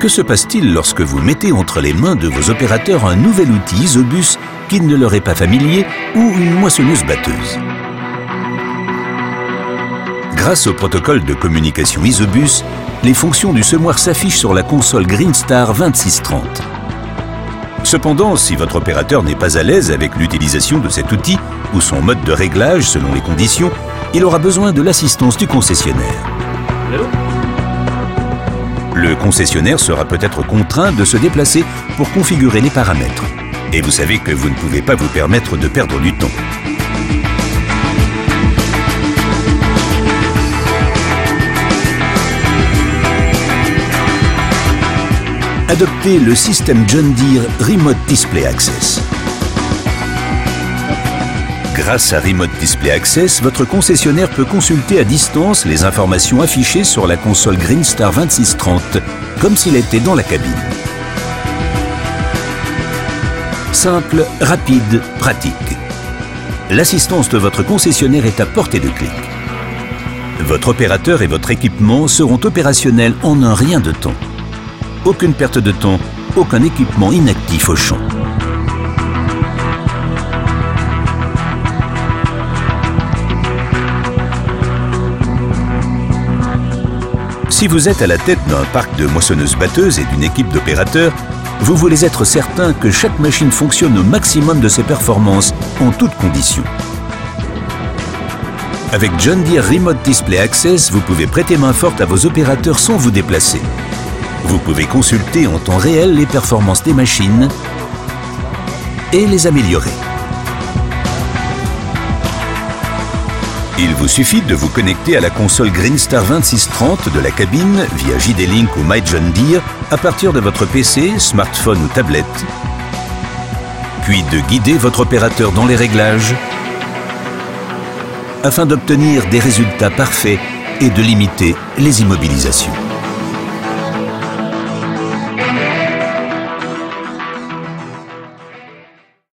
Que se passe-t-il lorsque vous mettez entre les mains de vos opérateurs un nouvel outil Isobus qui ne leur est pas familier ou une moissonneuse-batteuse Grâce au protocole de communication Isobus, les fonctions du semoir s'affichent sur la console Greenstar 2630. Cependant, si votre opérateur n'est pas à l'aise avec l'utilisation de cet outil ou son mode de réglage selon les conditions, il aura besoin de l'assistance du concessionnaire. Le concessionnaire sera peut-être contraint de se déplacer pour configurer les paramètres. Et vous savez que vous ne pouvez pas vous permettre de perdre du temps. Adoptez le système John Deere Remote Display Access. Grâce à Remote Display Access, votre concessionnaire peut consulter à distance les informations affichées sur la console Greenstar 2630, comme s'il était dans la cabine. Simple, rapide, pratique. L'assistance de votre concessionnaire est à portée de clic. Votre opérateur et votre équipement seront opérationnels en un rien de temps aucune perte de temps, aucun équipement inactif au champ. Si vous êtes à la tête d'un parc de moissonneuses-batteuses et d'une équipe d'opérateurs, vous voulez être certain que chaque machine fonctionne au maximum de ses performances en toutes conditions. Avec John Deere Remote Display Access, vous pouvez prêter main forte à vos opérateurs sans vous déplacer. Vous pouvez consulter en temps réel les performances des machines et les améliorer. Il vous suffit de vous connecter à la console Greenstar 2630 de la cabine via JD-Link ou MyJohn à partir de votre PC, smartphone ou tablette, puis de guider votre opérateur dans les réglages afin d'obtenir des résultats parfaits et de limiter les immobilisations.